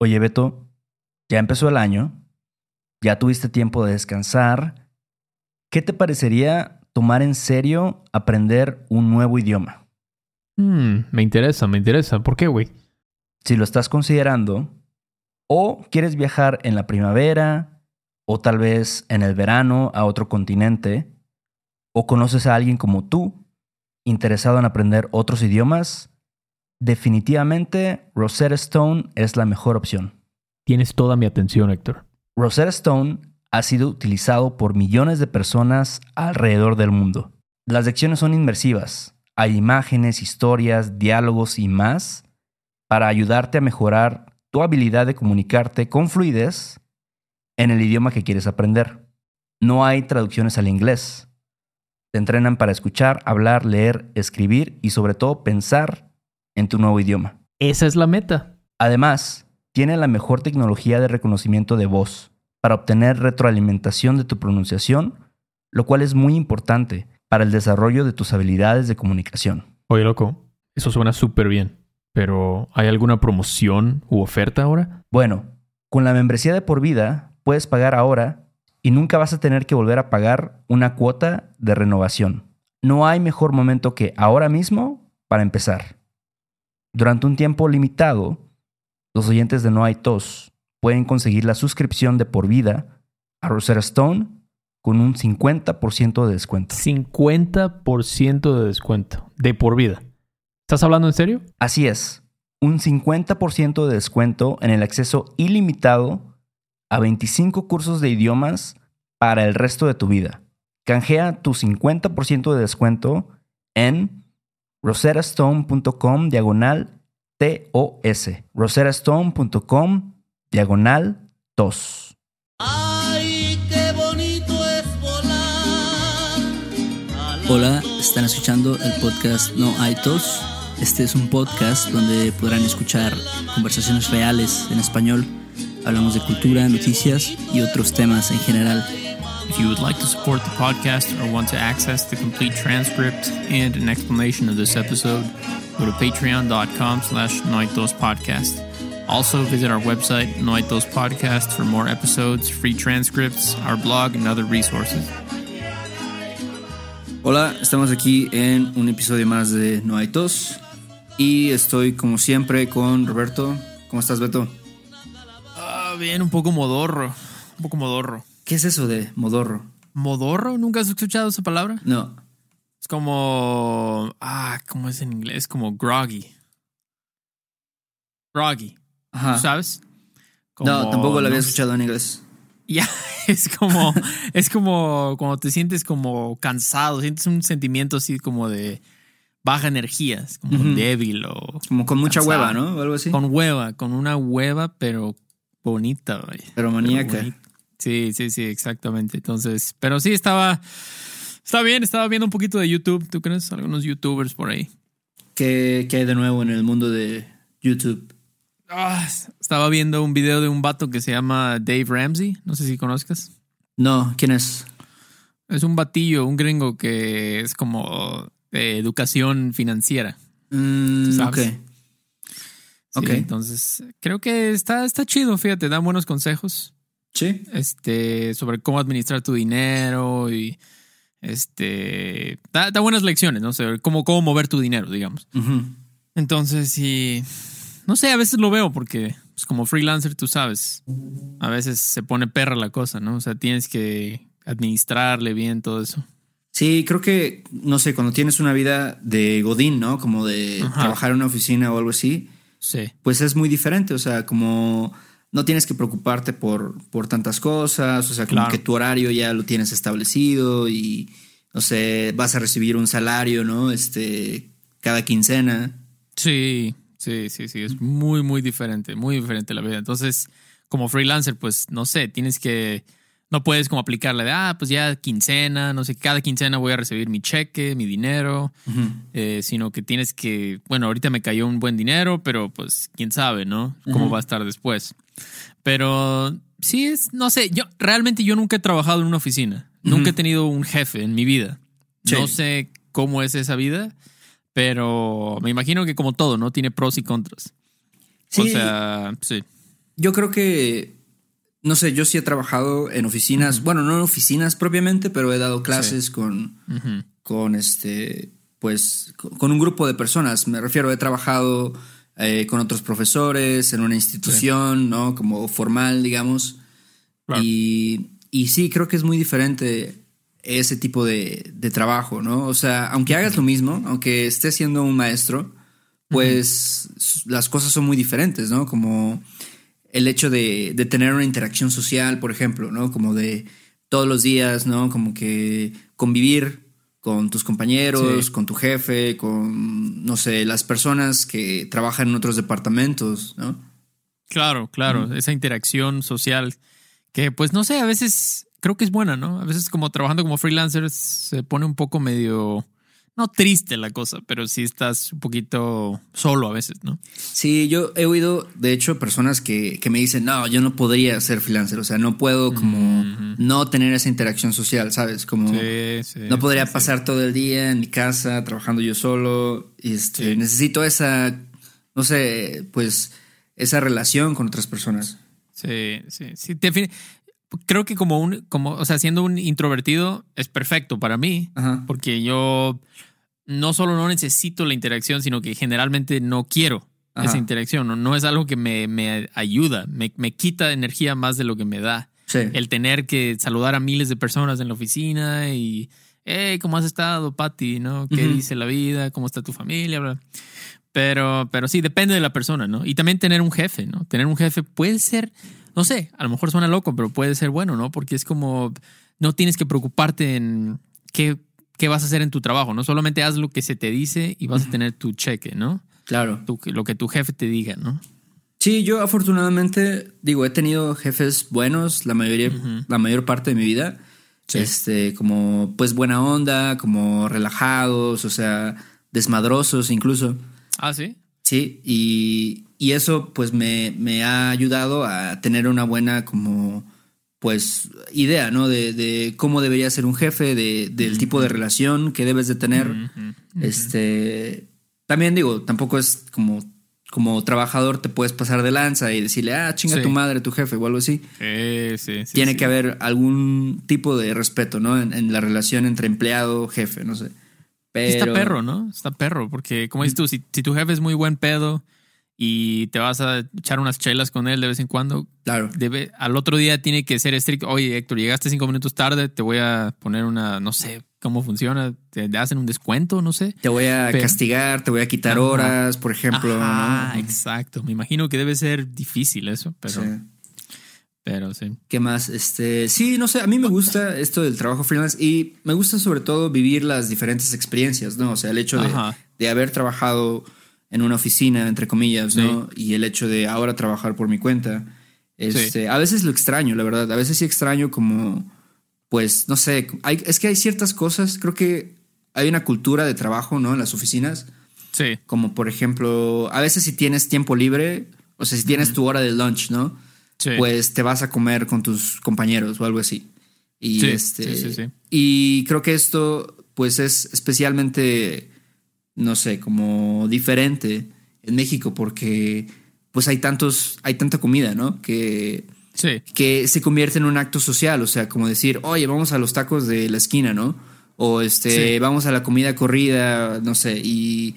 Oye, Beto, ya empezó el año, ya tuviste tiempo de descansar. ¿Qué te parecería tomar en serio aprender un nuevo idioma? Hmm, me interesa, me interesa. ¿Por qué, güey? Si lo estás considerando, o quieres viajar en la primavera, o tal vez en el verano a otro continente, o conoces a alguien como tú, interesado en aprender otros idiomas, definitivamente Rosetta Stone es la mejor opción. Tienes toda mi atención, Héctor. Rosetta Stone ha sido utilizado por millones de personas alrededor del mundo. Las lecciones son inmersivas. Hay imágenes, historias, diálogos y más para ayudarte a mejorar tu habilidad de comunicarte con fluidez en el idioma que quieres aprender. No hay traducciones al inglés. Te entrenan para escuchar, hablar, leer, escribir y sobre todo pensar en tu nuevo idioma. Esa es la meta. Además, tiene la mejor tecnología de reconocimiento de voz para obtener retroalimentación de tu pronunciación, lo cual es muy importante para el desarrollo de tus habilidades de comunicación. Oye, loco, eso suena súper bien, pero ¿hay alguna promoción u oferta ahora? Bueno, con la membresía de por vida puedes pagar ahora y nunca vas a tener que volver a pagar una cuota de renovación. No hay mejor momento que ahora mismo para empezar. Durante un tiempo limitado, los oyentes de No hay tos pueden conseguir la suscripción de por vida a Rosetta Stone con un 50% de descuento. 50% de descuento. De por vida. ¿Estás hablando en serio? Así es. Un 50% de descuento en el acceso ilimitado a 25 cursos de idiomas para el resto de tu vida. Canjea tu 50% de descuento en roserastone.com diagonal TOS. roserastone.com diagonal TOS. Ay, qué bonito es volar. Hola, están escuchando el podcast No hay tos. Este es un podcast donde podrán escuchar conversaciones reales en español. Hablamos de cultura, noticias y otros temas en general. If you would like to support the podcast or want to access the complete transcript and an explanation of this episode, go to patreon.com slash podcast. Also visit our website, Noitos Podcast, for more episodes, free transcripts, our blog, and other resources. Hola, estamos aquí en un episodio más de No hay tos y estoy como siempre con Roberto. ¿Cómo estás, Beto? Ah, bien, un poco modorro. Un poco modorro. ¿Qué es eso de modorro? ¿Modorro? ¿Nunca has escuchado esa palabra? No. Es como. Ah, ¿cómo es en inglés? Como groggy. Groggy. Ajá. ¿Sabes? no, tampoco lo había no escuchado en inglés. Ya, es como, es como cuando te sientes como cansado, sientes un sentimiento así como de baja energía, es como débil o Como con mucha hueva, ¿no? O algo así. con hueva, con una hueva, pero bonita, vaya. Pero maníaca. Pero bonita. Sí, sí, sí, exactamente. Entonces, pero sí estaba, está bien, estaba viendo un poquito de YouTube, ¿tú crees? Algunos YouTubers por ahí. ¿Qué, qué hay de nuevo en el mundo de YouTube? Ah, estaba viendo un video de un vato que se llama Dave Ramsey, no sé si conozcas. No, ¿quién es? Es un batillo, un gringo que es como de educación financiera. Mm, sabes. ok. Sí, Ok. Entonces, creo que está, está chido, fíjate, da buenos consejos Sí. este, sobre cómo administrar tu dinero y este da, da buenas lecciones, ¿no? Sobre cómo, cómo mover tu dinero, digamos. Entonces, sí, no sé, a veces lo veo porque pues, como freelancer, tú sabes, a veces se pone perra la cosa, ¿no? O sea, tienes que administrarle bien todo eso. Sí, creo que, no sé, cuando tienes una vida de Godín, ¿no? Como de Ajá. trabajar en una oficina o algo así, Sí. pues es muy diferente. O sea, como no tienes que preocuparte por, por tantas cosas. O sea, como Claro. que tu horario ya lo tienes establecido y, no sé, vas a recibir un salario, ¿no? Este, cada quincena. Sí, sí, sí, sí, es muy, muy diferente, muy diferente la vida. Entonces, como freelancer, pues, no sé, tienes que, no puedes como aplicarle de, ah, pues ya quincena, no sé, cada quincena voy a recibir mi cheque, mi dinero, eh, sino que tienes que, bueno, ahorita me cayó un buen dinero, pero pues, quién sabe, ¿no? Cómo va a estar después. Pero sí es, no sé, yo realmente yo nunca he trabajado en una oficina, nunca he tenido un jefe en mi vida. Sí. No sé cómo es esa vida, pero me imagino que como todo, ¿no? Tiene pros y contras. Sí. O sea, sí. yo creo que, no sé, yo sí he trabajado en oficinas, bueno, no en oficinas propiamente, pero he dado clases con, con este, pues, con un grupo de personas. Me refiero, he trabajado eh, con otros profesores en una institución, ¿no? Como formal, digamos. Claro. Y, y sí, creo que es muy diferente ese tipo de, de trabajo, ¿no? O sea, aunque hagas lo mismo, aunque estés siendo un maestro, pues las cosas son muy diferentes, ¿no? Como el hecho de, de tener una interacción social, por ejemplo, ¿no? Como de todos los días, ¿no? Como que convivir con tus compañeros, Sí. con tu jefe, con, no sé, las personas que trabajan en otros departamentos, ¿no? Claro, claro, esa interacción social que pues no sé, a veces creo que es buena, ¿no? A veces como trabajando como freelancer se pone un poco medio, no triste la cosa, pero sí estás un poquito solo a veces, ¿no? Sí, yo he oído, de hecho, personas que, que me dicen, no, yo no podría ser freelancer, o sea, no puedo como no tener esa interacción social, ¿sabes? Como Sí, sí. no podría sí, pasar todo el día en mi casa trabajando yo solo, y este, necesito esa, no sé, pues, esa relación con otras personas. Sí, sí, sí. Creo que como un, como, o sea, siendo un introvertido es perfecto para mí, Ajá. porque yo no solo no necesito la interacción, sino que generalmente no quiero Ajá. esa interacción. No, no es algo que me, me ayuda, me, me quita energía más de lo que me da. Sí. El tener que saludar a miles de personas en la oficina y, hey, ¿cómo has estado, Patti? ¿No? ¿Qué dice la vida? ¿Cómo está tu familia? Bla. Pero, pero sí, depende de la persona, ¿no? Y también tener un jefe, ¿no? Tener un jefe puede ser, no sé, a lo mejor suena loco, pero puede ser bueno, ¿no? Porque es como, no tienes que preocuparte en qué, qué vas a hacer en tu trabajo, ¿no? Solamente haz lo que se te dice y vas a tener tu cheque, ¿no? Claro. Tu- lo que tu jefe te diga, ¿no? Sí, yo afortunadamente, digo, he tenido jefes buenos la mayoría, la mayor parte de mi vida. Sí. Este, como pues buena onda, como relajados, o sea, desmadrosos incluso. Ah, sí. Sí, y, y eso pues me, me ha ayudado a tener una buena como pues idea, ¿no? De, de cómo debería ser un jefe, de, del tipo de relación que debes de tener. Este, también digo, tampoco es como, como trabajador te puedes pasar de lanza y decirle, ah, chinga Sí. tu madre, tu jefe o algo así. Sí, sí, sí, Tiene que haber algún tipo de respeto, ¿no? En, en la relación entre empleado, jefe, no sé. Pero... Está perro, ¿no? Está perro, porque como dices tú, si, si tu jefe es muy buen pedo y te vas a echar unas chelas con él de vez en cuando, Claro. debe, al otro día tiene que ser estricto. Oye, Héctor, llegaste cinco minutos tarde, te voy a poner una, no sé cómo funciona, te, hacen un descuento, no sé. Te voy a Pero- castigar, te voy a quitar Ajá. horas, por ejemplo. ¿no? exacto. Me imagino que debe ser difícil eso, pero, Sí. pero sí. ¿Qué más? Este, sí, no sé, a mí me gusta esto del trabajo freelance y me gusta sobre todo vivir las diferentes experiencias, ¿no? O sea, el hecho de, de haber trabajado en una oficina, entre comillas, ¿no? Y el hecho de ahora trabajar por mi cuenta. Este, A veces lo extraño, la verdad. A veces sí extraño como, pues, no sé, hay, es que hay ciertas cosas, creo que hay una cultura de trabajo, ¿no? En las oficinas. Sí, Como por ejemplo, a veces si tienes tiempo libre, o sea, si tienes tu hora de lunch, ¿no? sí. Pues te vas a comer con tus compañeros o algo así. Y Sí, este. sí, sí, sí. Y creo que esto, pues, es especialmente, no sé, como diferente en México, porque pues hay tantos, hay tanta comida, ¿no? Que, sí. que se convierte en un acto social. O sea, como decir, oye, vamos a los tacos de la esquina, ¿no? O este, Sí. vamos a la comida corrida, no sé. Y,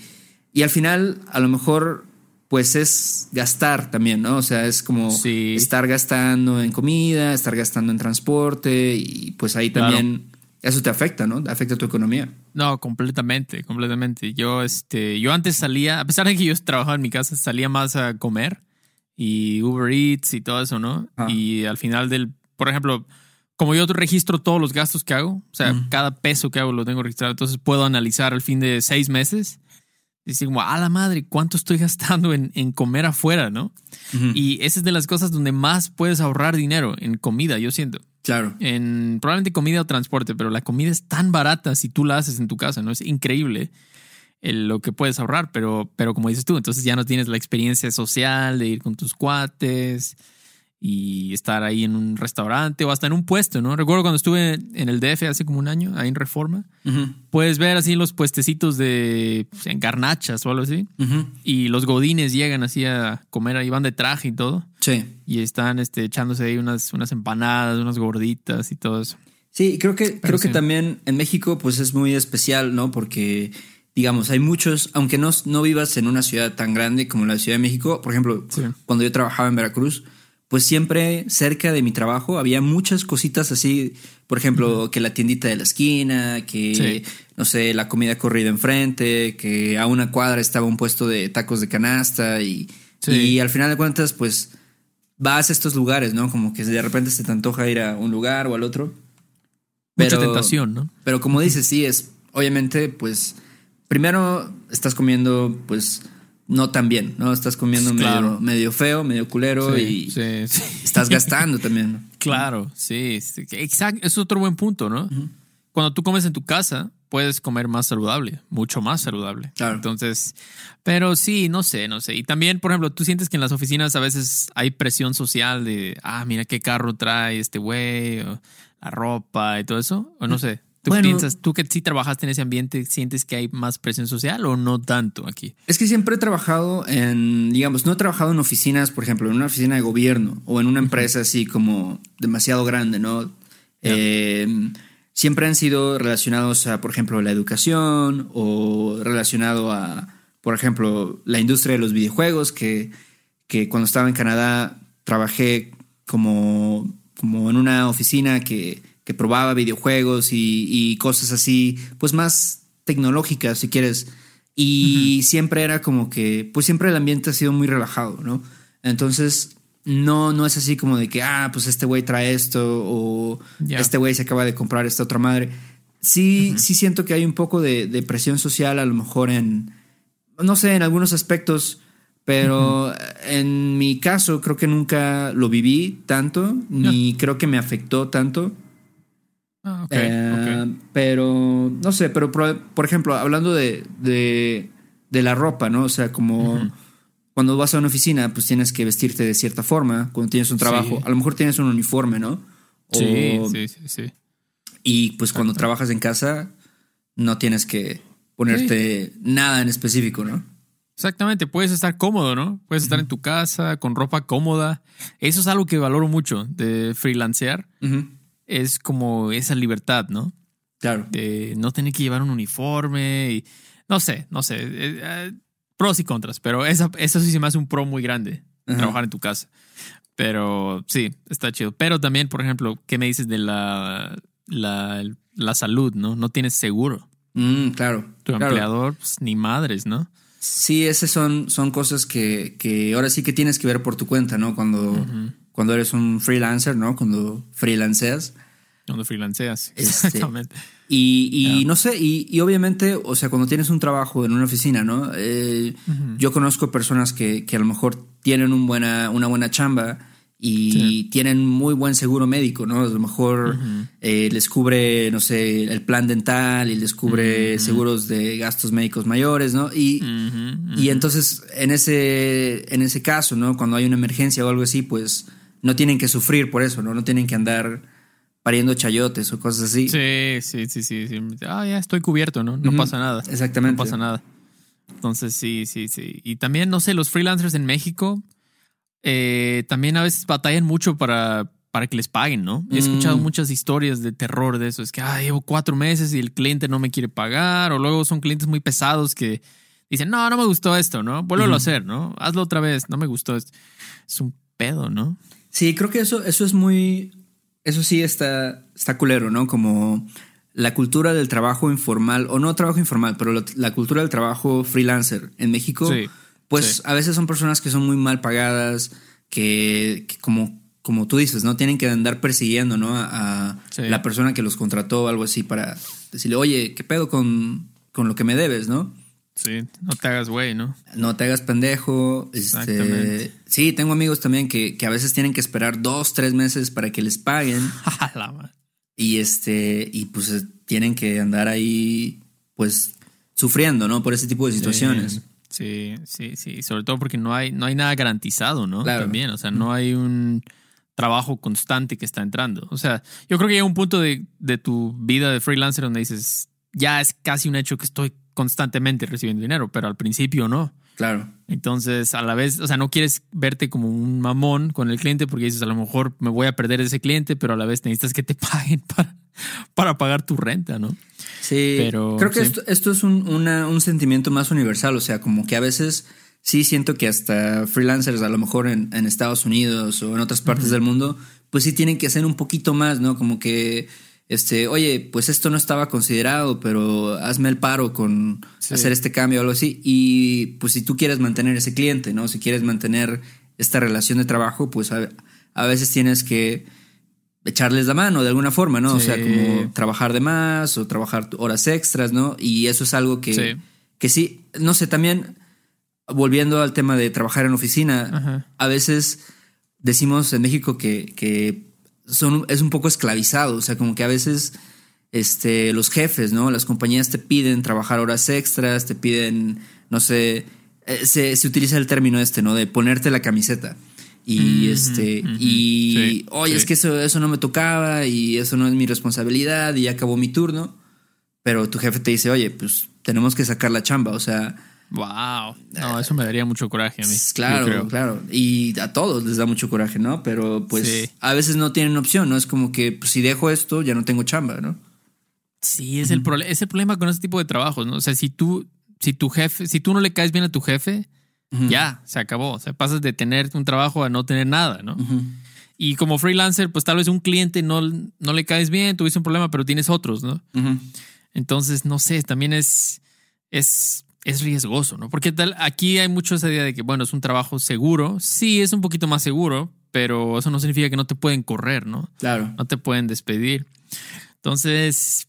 y al final, a lo mejor, pues es gastar también, ¿no? O sea, es como Sí. estar gastando en comida, estar gastando en transporte y pues ahí Claro. también eso te afecta, ¿no? Afecta tu economía. No, completamente, completamente. Yo, este, yo antes salía, a pesar de que yo trabajaba en mi casa, salía más a comer y Uber Eats y todo eso, ¿no? Ah. Y al final del, por ejemplo, como yo registro todos los gastos que hago, o sea, cada peso que hago lo tengo registrado, entonces puedo analizar al fin de seis meses y decir como, a la madre, ¿cuánto estoy gastando en, en comer afuera, no? Y esa es de las cosas donde más puedes ahorrar dinero en comida, yo siento Claro. en probablemente comida o transporte, pero la comida es tan barata si tú la haces en tu casa, ¿no? Es increíble el- lo que puedes ahorrar, pero, pero como dices tú, entonces ya no tienes la experiencia social de ir con tus cuates y estar ahí en un restaurante o hasta en un puesto, ¿no? Recuerdo cuando estuve en el DF hace como un año, ahí en Reforma, puedes ver así los puestecitos de pues, en garnachas o algo así. Y los godines llegan así a comer ahí, van de traje y todo. Sí. Y están este, echándose ahí unas, unas empanadas, unas gorditas y todo eso. Sí, creo que, creo que también en México pues es muy especial, ¿no? Porque, digamos, hay muchos, aunque no, no vivas en una ciudad tan grande como la Ciudad de México, por ejemplo, Sí. cuando yo trabajaba en Veracruz, pues siempre cerca de mi trabajo había muchas cositas así, por ejemplo, que la tiendita de la esquina, que, Sí. no sé, la comida corrida enfrente, que a una cuadra estaba un puesto de tacos de canasta y, Sí. y al final de cuentas, pues vas a estos lugares, ¿no? Como que de repente se te antoja ir a un lugar o al otro. Mucha tentación, ¿no? Pero como dices, sí, es obviamente, pues, primero estás comiendo, pues, no tan bien, ¿no? Estás comiendo Claro. medio, medio feo, medio culero Sí, y sí, sí. estás gastando también. ¿no? Claro, sí, exacto. Es otro buen punto, ¿no? Cuando tú comes en tu casa, puedes comer más saludable, mucho más saludable. Claro. Entonces, pero sí, no sé, no sé. Y también, por ejemplo, tú sientes que en las oficinas a veces hay presión social de, ah, mira qué carro trae este güey, o la ropa y todo eso. O no sé. ¿Tú Bueno. piensas, tú que sí trabajaste en ese ambiente, sientes que hay más presión social o no tanto aquí? Es que siempre he trabajado en, digamos, no he trabajado en oficinas, por ejemplo, en una oficina de gobierno o en una empresa así como demasiado grande, ¿no? Eh, siempre han sido relacionados a, por ejemplo, la educación o relacionado a, por ejemplo, la industria de los videojuegos, que, que cuando estaba en Canadá trabajé como, como en una oficina que, que probaba videojuegos y, y cosas así, pues más tecnológicas, si quieres. Y siempre era como que, pues siempre el ambiente ha sido muy relajado, ¿no? Entonces, no, no es así como de que, ah, pues este güey trae esto o Ya. este güey se acaba de comprar esta otra madre. Sí, sí siento que hay un poco de, de presión social a lo mejor en, no sé, en algunos aspectos, pero en mi caso creo que nunca lo viví tanto, ni creo que me afectó tanto. Ah, ok, Eh. Pero, no sé, pero por, por ejemplo, hablando de, de, de la ropa, ¿no? O sea, como cuando vas a una oficina, pues tienes que vestirte de cierta forma. Cuando tienes un trabajo, Sí. a lo mejor tienes un uniforme, ¿no? Sí, O- sí, sí, sí. Y pues cuando trabajas en casa, no tienes que ponerte nada en específico, ¿no? Exactamente, puedes estar cómodo, ¿no? Puedes estar en tu casa con ropa cómoda. Eso es algo que valoro mucho de freelancear. Es como esa libertad, ¿no? Claro. De no tener que llevar un uniforme y no sé, no sé. eh, eh, pros y contras, pero esa, eso sí se me hace un pro muy grande, Ajá. trabajar en tu casa. Pero sí, está chido. Pero también, por ejemplo, ¿qué me dices de la, la, la salud, no? No tienes seguro. Mm, claro. Tu claro. empleador, pues, ni madres, ¿no? Sí, esas son, son cosas que, que ahora sí que tienes que ver por tu cuenta, ¿no? Cuando, cuando eres un freelancer, ¿no? Cuando freelanceas. Cuando freelanceas. Este, Exactamente. Y, y no sé, y, y obviamente, o sea, cuando tienes un trabajo en una oficina, ¿no? Eh, Yo conozco personas que, que a lo mejor tienen un buena, una buena chamba y tienen muy buen seguro médico, ¿no? A lo mejor eh, les cubre, no sé, el plan dental y les cubre seguros de gastos médicos mayores, ¿no? Y, y entonces, en ese, en ese caso, ¿no? Cuando hay una emergencia o algo así, pues no tienen que sufrir por eso, ¿no? No tienen que andar pariendo chayotes o cosas así. Sí, sí, sí, sí. sí. Ah, ya estoy cubierto, ¿no? No pasa nada. exactamente. No pasa nada. Entonces, sí, sí, sí. Y también, no sé, los freelancers en México eh, también a veces batallan mucho para, para que les paguen, ¿no? He escuchado Mm. muchas historias de terror de eso. Es que, ah, llevo cuatro meses y el cliente no me quiere pagar. O luego son clientes muy pesados que dicen, no, no me gustó esto, ¿no? Vuélvelo a hacer, ¿no? Hazlo otra vez, no me gustó esto. Es un pedo, ¿no? Sí, creo que eso, eso es muy. Eso sí está, está culero, ¿no? Como la cultura del trabajo informal, o no trabajo informal, pero la, la cultura del trabajo freelancer en México, Sí, pues sí. a veces son personas que son muy mal pagadas, que, que como, como tú dices, ¿no? Tienen que andar persiguiendo, ¿no? A, a Sí. la persona que los contrató o algo así para decirle, oye, ¿qué pedo con, con lo que me debes, ¿no? Sí, no te hagas güey, ¿no? No te hagas pendejo. Este, Exactamente. sí, tengo amigos también que, que a veces tienen que esperar dos, tres meses para que les paguen. Y este, y pues eh, tienen que andar ahí, pues, sufriendo, ¿no? Por ese tipo de situaciones. Sí, sí, sí. Sobre todo porque no hay, no hay nada garantizado, ¿no? Claro. También, o sea, no hay un, trabajo constante que está entrando. O sea, yo creo que llega un punto de, de tu vida de freelancer donde dices, ya es casi un hecho que estoy constantemente recibiendo dinero, pero al principio no. Claro. Entonces, a la vez, o sea, no quieres verte como un mamón con el cliente porque dices, a lo mejor me voy a perder ese cliente, pero a la vez necesitas que te paguen para, para pagar tu renta, ¿no? Sí, Pero, creo que sí. esto, esto es un, una- un sentimiento más universal, o sea, como que a veces sí siento que hasta freelancers, a lo mejor en, en Estados Unidos o en otras partes del mundo, pues sí tienen que hacer un poquito más, ¿no? Como que, este, oye, pues esto no estaba considerado, pero hazme el paro con Sí. hacer este cambio o algo así. Y pues si tú quieres mantener ese cliente, ¿no? Si quieres mantener esta relación de trabajo, pues a, a veces tienes que echarles la mano de alguna forma, ¿no? O sea, como trabajar de más o trabajar horas extras, ¿no? Y eso es algo que Sí. sí, que sí no sé, también volviendo al tema de trabajar en oficina, Ajá. a veces decimos en México que, que son, es un poco esclavizado, o sea, como que a veces este, los jefes, ¿no? Las compañías te piden trabajar horas extras, te piden, no sé, eh, se, se utiliza el término este, ¿no? De ponerte la camiseta. Y este, y Sí, oye, sí. es que eso, eso no me tocaba y eso no es mi responsabilidad y ya acabó mi turno. Pero tu jefe te dice, oye, pues tenemos que sacar la chamba. O sea, Wow. No, eso me daría mucho coraje a mí. claro, claro. Y a todos les da mucho coraje, ¿no? Pero pues Sí. a veces no tienen opción, ¿no? Es como que pues, si dejo esto, ya no tengo chamba, ¿no? Sí, es el, es el problema con ese tipo de trabajos, ¿no? O sea, si tú, si tu jefe, si tú no le caes bien a tu jefe, ya, se acabó. O sea, pasas de tener un trabajo a no tener nada, ¿no? Y como freelancer, pues tal vez un cliente no, no le caes bien, tuviste un problema, pero tienes otros, ¿no? Entonces, no sé, también es, es, es riesgoso, ¿no? Porque tal, aquí hay mucho esa idea de que, bueno, es un trabajo seguro. Sí, es un poquito más seguro, pero eso no significa que no te pueden correr, ¿no? Claro. No te pueden despedir. Entonces,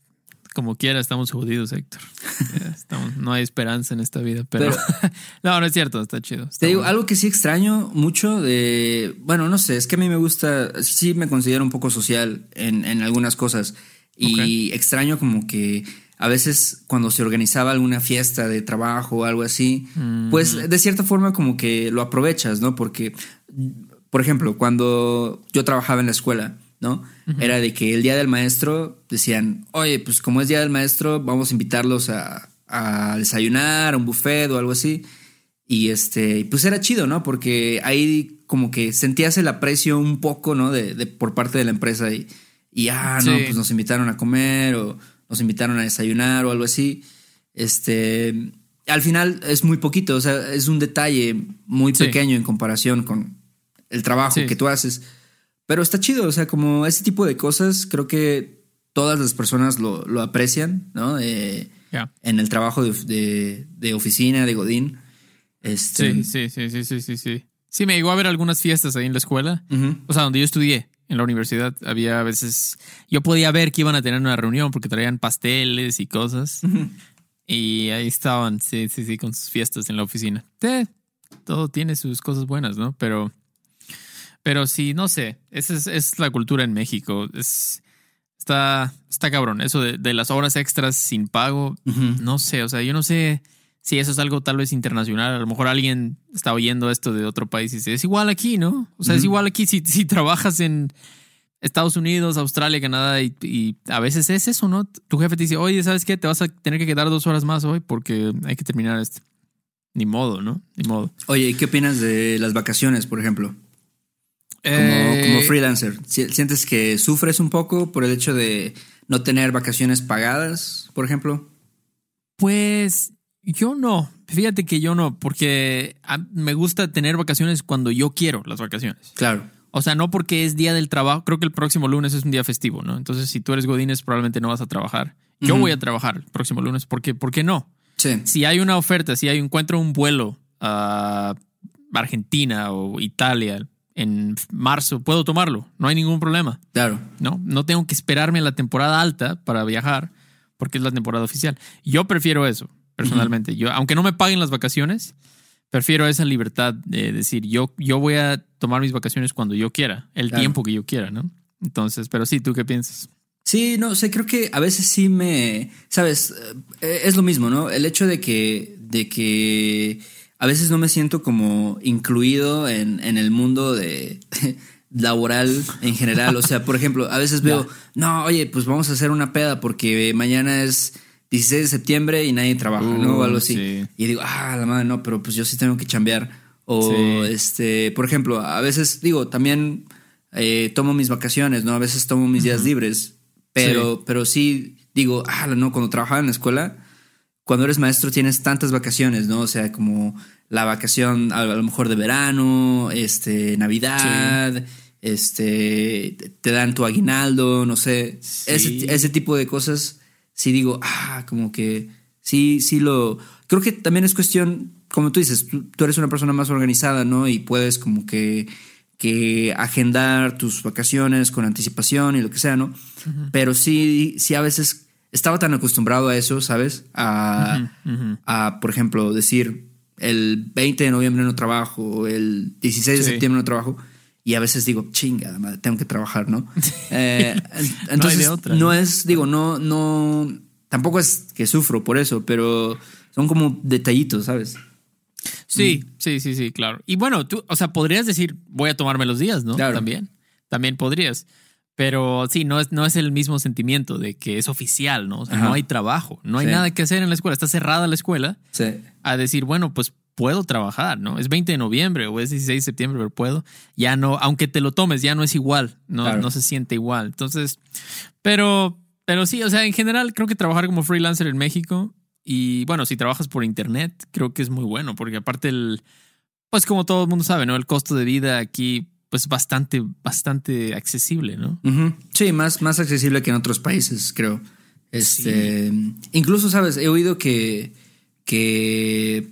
como quiera, estamos jodidos, Héctor. Estamos- no hay esperanza en esta vida, pero, no, no es cierto, está chido. está Te digo, bueno. algo que sí extraño mucho de. Bueno, no sé, es que a mí me gusta. Sí, me considero un poco social en, en algunas cosas. Y extraño como que a veces cuando se organizaba alguna fiesta de trabajo o algo así, pues de cierta forma como que lo aprovechas, ¿no? Porque, por ejemplo, cuando yo trabajaba en la escuela, ¿no? Era de que el día del maestro decían, oye, pues como es día del maestro, vamos a invitarlos a, a desayunar, a un buffet o algo así. Y este, pues era chido, ¿no? Porque ahí como que sentías el aprecio un poco, ¿no? De, de- por parte de la empresa y, y ah, no, Sí. pues nos invitaron a comer o nos invitaron a desayunar o algo así. Este, al final es muy poquito, o sea, es un detalle muy Sí. pequeño en comparación con el trabajo Sí. que tú haces. Pero está chido, o sea, como ese tipo de cosas, creo que todas las personas lo, lo aprecian, ¿no? Eh, en el trabajo de, de- de oficina, de Godín. Este, Sí, sí, sí, sí, sí, sí, sí. Sí, me llegó a ver algunas fiestas ahí en la escuela. O sea, donde yo estudié, en la universidad, había a veces. Yo podía ver que iban a tener una reunión porque traían pasteles y cosas. Y ahí estaban, sí, sí, sí, con sus fiestas en la oficina. Todo tiene sus cosas buenas, ¿no? Pero. Pero sí, no sé. Esa es, es la cultura en México. Es. Está, está cabrón. Eso de, de las horas extras sin pago. No sé. O sea, yo no sé si eso es algo tal vez internacional. A lo mejor alguien está oyendo esto de otro país y dice, es igual aquí, ¿no? O sea, es igual aquí si, si trabajas en Estados Unidos, Australia, Canadá y, y a veces es eso, ¿no? Tu jefe te dice, oye, ¿sabes qué? Te vas a tener que quedar dos horas más hoy porque hay que terminar esto. Ni modo, ¿no? Ni modo. Oye, ¿y qué opinas de las vacaciones, por ejemplo? Como, Eh, como freelancer. ¿Si- ¿Sientes que sufres un poco por el hecho de no tener vacaciones pagadas, por ejemplo? Pues yo no. Fíjate que yo no, porque a- me gusta tener vacaciones cuando yo quiero las vacaciones. Claro. O sea, no porque es día del trabajo. Creo que el próximo lunes es un día festivo, ¿no? Entonces, si tú eres Godínez, probablemente no vas a trabajar. Yo voy a trabajar el próximo lunes. ¿Por qué? ¿Por qué no? Sí. Si hay una oferta, si hay encuentro un vuelo a Argentina o Italia en marzo, puedo tomarlo. No hay ningún problema. Claro. No, no tengo que esperarme a la temporada alta para viajar porque es la temporada oficial. Yo prefiero eso, personalmente. Yo, aunque no me paguen las vacaciones, prefiero esa libertad de decir, yo, yo voy a tomar mis vacaciones cuando yo quiera, el Claro. tiempo que yo quiera, ¿no? Entonces, pero sí, ¿tú qué piensas? Sí, no, sé, creo que a veces sí me, sabes, Eh, es lo mismo, ¿no? El hecho de que, de que a veces no me siento como incluido en, en el mundo de, laboral en general. O sea, por ejemplo, a veces veo, no, oye, pues vamos a hacer una peda porque mañana es 16 de septiembre y nadie trabaja, ¿no? O algo así. sí. Y digo, ah, la madre, no, pero pues yo sí tengo que chambear. O Sí. este, por ejemplo, a veces digo, también eh, tomo mis vacaciones, ¿no? A veces tomo mis días libres. Pero, pero sí digo, ah, no, cuando trabajaba en la escuela, cuando eres maestro tienes tantas vacaciones, ¿no? O sea, como la vacación a lo mejor de verano, este, Navidad, este, te- dan tu aguinaldo, no sé, Sí. ese, ese tipo de cosas, sí digo, ah, como que sí, sí lo, creo que también es cuestión, como tú dices, tú, tú eres una persona más organizada, ¿no? Y puedes como que, que agendar tus vacaciones con anticipación y lo que sea, ¿no? Pero sí, sí a veces estaba tan acostumbrado a eso, ¿sabes? A, a, por ejemplo, decir el 20 de noviembre no trabajo, el 16 de Sí. septiembre no trabajo. Y a veces digo, chinga, madre, tengo que trabajar, ¿no? Eh, en- entonces, de otra, no es, digo, no, no, tampoco es que sufro por eso, pero son como detallitos, ¿sabes? Sí, sí, sí, sí, claro. Y bueno, tú, o sea, podrías decir, voy a tomarme los días, ¿no? Claro. También, también podrías. Pero sí, no es, no es el mismo sentimiento de que es oficial, ¿no? O sea, no hay trabajo, no hay Sí. nada que hacer en la escuela, está cerrada la escuela Sí. a decir, bueno, pues puedo trabajar, ¿no? Es 20 de noviembre o es 16 de septiembre, pero puedo. Ya no, aunque te lo tomes, ya no es igual, no, Claro. no se siente igual. Entonces, pero, pero sí, o sea, en general creo que trabajar como freelancer en México y bueno, si trabajas por internet, creo que es muy bueno, porque aparte el, pues como todo el mundo sabe, ¿no? El costo de vida aquí, pues bastante, bastante accesible, ¿no? Sí, más, más accesible que en otros países, creo. Este, incluso, sabes, he oído que, que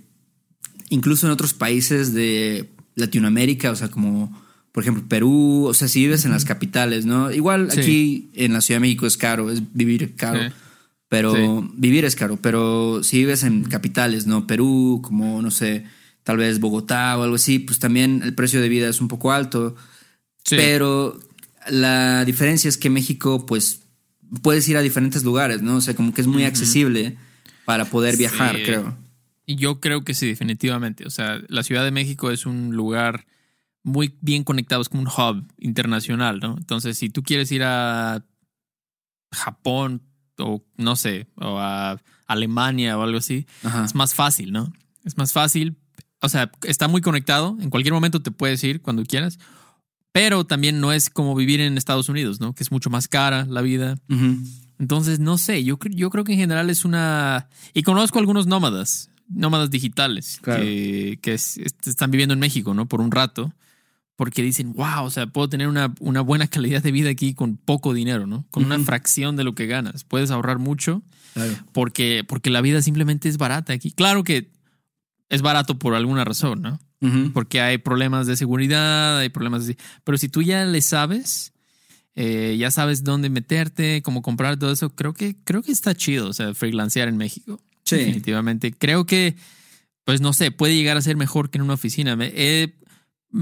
incluso en otros países de Latinoamérica, o sea, como por ejemplo Perú, o sea, si vives en las capitales, ¿no? Igual Sí. aquí en la Ciudad de México es caro, es vivir caro. Sí. Pero Sí. vivir es caro, pero si vives en capitales, ¿no? Perú, como, no sé, tal vez Bogotá o algo así, pues también el precio de vida es un poco alto. Pero la diferencia es que México, pues, puedes ir a diferentes lugares, ¿no? O sea, como que es muy accesible para poder viajar, creo. Yo creo que sí, definitivamente. O sea, la Ciudad de México es un lugar muy bien conectado, es como un hub internacional, ¿no? Entonces, si tú quieres ir a Japón o no sé, o a Alemania o algo así, Ajá. es más fácil, ¿no? Es más fácil. O sea, está muy conectado. En cualquier momento te puedes ir cuando quieras. Pero también no es como vivir en Estados Unidos, ¿no? Que es mucho más cara la vida. Entonces, no sé, yo, yo creo que en general es una... Y conozco algunos nómadas, nómadas digitales, Claro. que, que es- est- están viviendo en México, ¿no? Por un rato, porque dicen, wow, o sea, puedo tener una, una buena calidad de vida aquí con poco dinero, ¿no? Con una fracción de lo que ganas. Puedes ahorrar mucho Claro. porque, porque la vida simplemente es barata aquí. Claro que es barato por alguna razón, ¿no? Porque hay problemas de seguridad, hay problemas así. Pero si tú ya le sabes, eh, ya sabes dónde meterte, cómo comprar todo eso, creo que, creo que está chido, o sea, freelancear en México. Sí. Definitivamente. Creo que, pues no sé, puede llegar a ser mejor que en una oficina. Me- eh,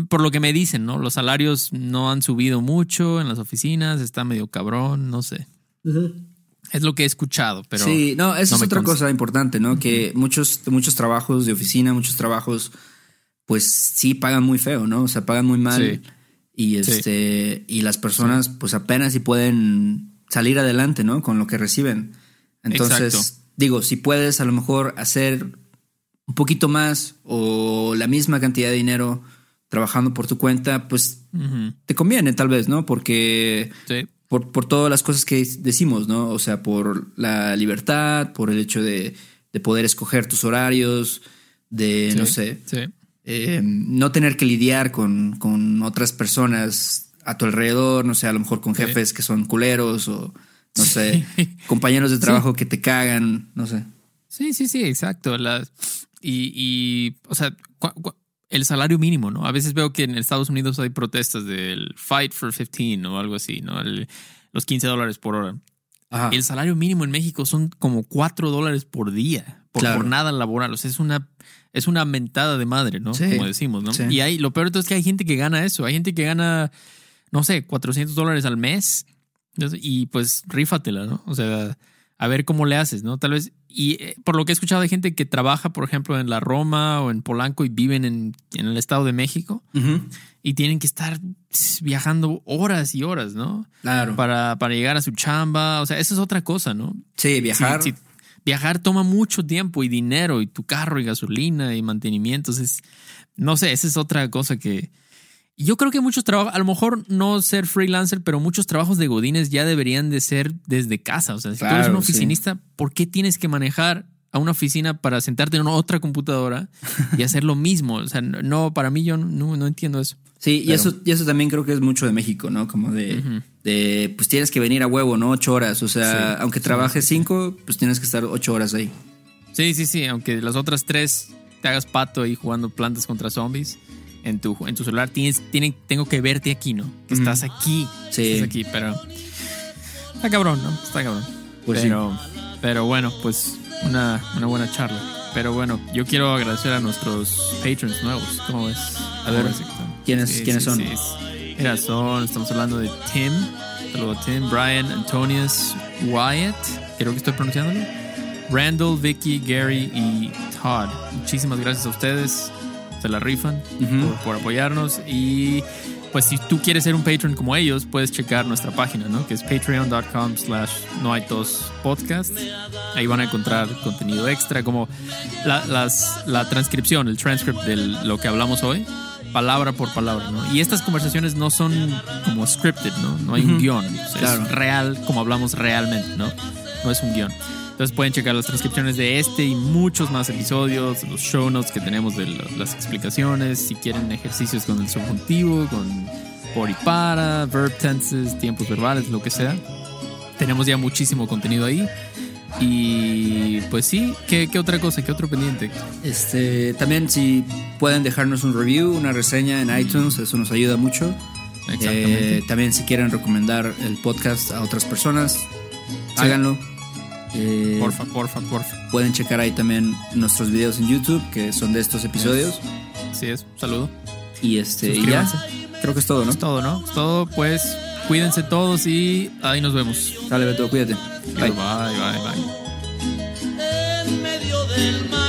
por lo que me dicen, ¿no? Los salarios no han subido mucho en las oficinas, está medio cabrón, no sé. Es lo que he escuchado, pero... sí, no, esa no es otra consta. cosa importante, ¿no? Que muchos, muchos trabajos de oficina, muchos trabajos, pues sí pagan muy feo, ¿no? O sea, pagan muy mal. Sí. Y Sí. este, y las personas, pues apenas si pueden salir adelante, ¿no? Con lo que reciben. Entonces, Exacto. Digo, si puedes a lo mejor hacer un poquito más o la misma cantidad de dinero trabajando por tu cuenta, pues te conviene tal vez, ¿no? Porque Sí. por, por todas las cosas que decimos, ¿no? O sea, por la libertad, por el hecho de, de poder escoger tus horarios, de, no sé, Sí. eh, no tener que lidiar con, con otras personas a tu alrededor, no sé, a lo mejor con jefes que son culeros o, no sé, compañeros de trabajo que te cagan, no sé. Sí, sí, sí, exacto. La- y, y, o sea, el salario mínimo, ¿no? A veces veo que en Estados Unidos hay protestas del Fight for 15 o algo así, ¿no? El- los 15 dólares por hora. Ajá. Y el salario mínimo en México son como 4 dólares por día, por Claro. jornada laboral. O sea, es una, es una mentada de madre, ¿no? Sí, Como decimos, ¿no? sí. Y hay, lo peor de todo es que hay gente que gana eso. Hay gente que gana, no sé, 400 dólares al mes. Y pues rífatela, ¿no? O sea, a ver cómo le haces, ¿no? Tal vez, y eh, por lo que he escuchado de gente que trabaja, por ejemplo, en la Roma o en Polanco y viven en, en el Estado de México y tienen que estar viajando horas y horas, ¿no? Claro. Para, para llegar a su chamba, o sea, eso es otra cosa, ¿no? Sí, viajar. Sí, sí. Viajar toma mucho tiempo y dinero y tu carro y gasolina y mantenimientos. Es, no sé, esa es otra cosa que yo creo que muchos trabajos, a lo mejor no ser freelancer, pero muchos trabajos de godines ya deberían de ser desde casa. O sea, si tú eres Claro, un sí. oficinista, ¿por qué tienes que manejar a una oficina para sentarte en una otra computadora y hacer lo mismo? O sea, no, para mí yo no, no entiendo eso. Sí, y eso, y eso también creo que es mucho de México, ¿no? Como de, de, pues tienes que venir a huevo, ¿no? Ocho horas. O sea, Sí, aunque sí, trabajes cinco, pues tienes que estar ocho horas ahí. Sí, sí, sí, aunque las otras tres te hagas pato ahí jugando plantas contra zombies. En tu, en tu celular tienes, tienen, tengo que verte aquí, ¿no? Que estás aquí. Sí. Estás aquí, pero. Está cabrón, ¿no? Está cabrón. Pues pero, pero bueno, pues una, una buena charla. Pero bueno, yo quiero agradecer a nuestros patrons nuevos. ¿Cómo ves? A ver, ¿Cómo ves, Héctor? ¿quiénes- quiénes son? Mira, son, estamos hablando de Tim. Saludo a Tim, Brian, Antonius, Wyatt. Creo que estoy pronunciándolo. Randall, Vicky, Gary y Todd. Muchísimas gracias a ustedes. Se la rifan Ujú. por, por apoyarnos. Y pues si tú quieres ser un patron como ellos, puedes checar nuestra página, ¿no? Que es patreon.com slash no hay tos podcast. Ahí van a encontrar contenido extra como la, las, la transcripción, el transcript de lo que hablamos hoy. Palabra por palabra, ¿no? Y estas conversaciones no son como scripted, ¿no? No hay un Ujú. guion. O sea, Claro. Es real como hablamos realmente, ¿no? No es un guion. Entonces pueden checar las transcripciones de este y muchos más episodios, los show notes que tenemos de las explicaciones, si quieren ejercicios con el subjuntivo, con por y para, verb tenses, tiempos verbales, lo que sea. Tenemos ya muchísimo contenido ahí. Y pues sí, ¿qué, qué otra cosa? ¿Qué otro pendiente? Este, también si pueden dejarnos un review, una reseña en iTunes, eso nos ayuda mucho. Exactamente. Eh, también si quieren recomendar el podcast a otras personas, háganlo. Eh, porfa, porfa, porfa. Pueden checar ahí también nuestros videos en YouTube, que son de estos episodios. Así es, un saludo. Y este, y ya. Creo que es todo, ¿no? Es todo, ¿no? Es todo, pues cuídense todos y ahí nos vemos. Dale, Beto, cuídate. Bye. Bye, bye, bye. en medio del mar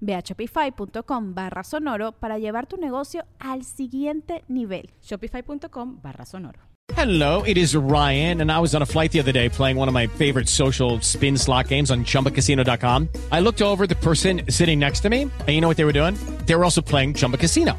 Ve a shopify.com barra sonoro para llevar tu negocio al siguiente nivel. Shopify.com barra sonoro. Hello, it is Ryan, and I was on a flight the other day playing one of my favorite social spin slot games on chumbacasino.com. I looked over the person sitting next to me, and you know what they were doing? They were also playing Chumba Casino.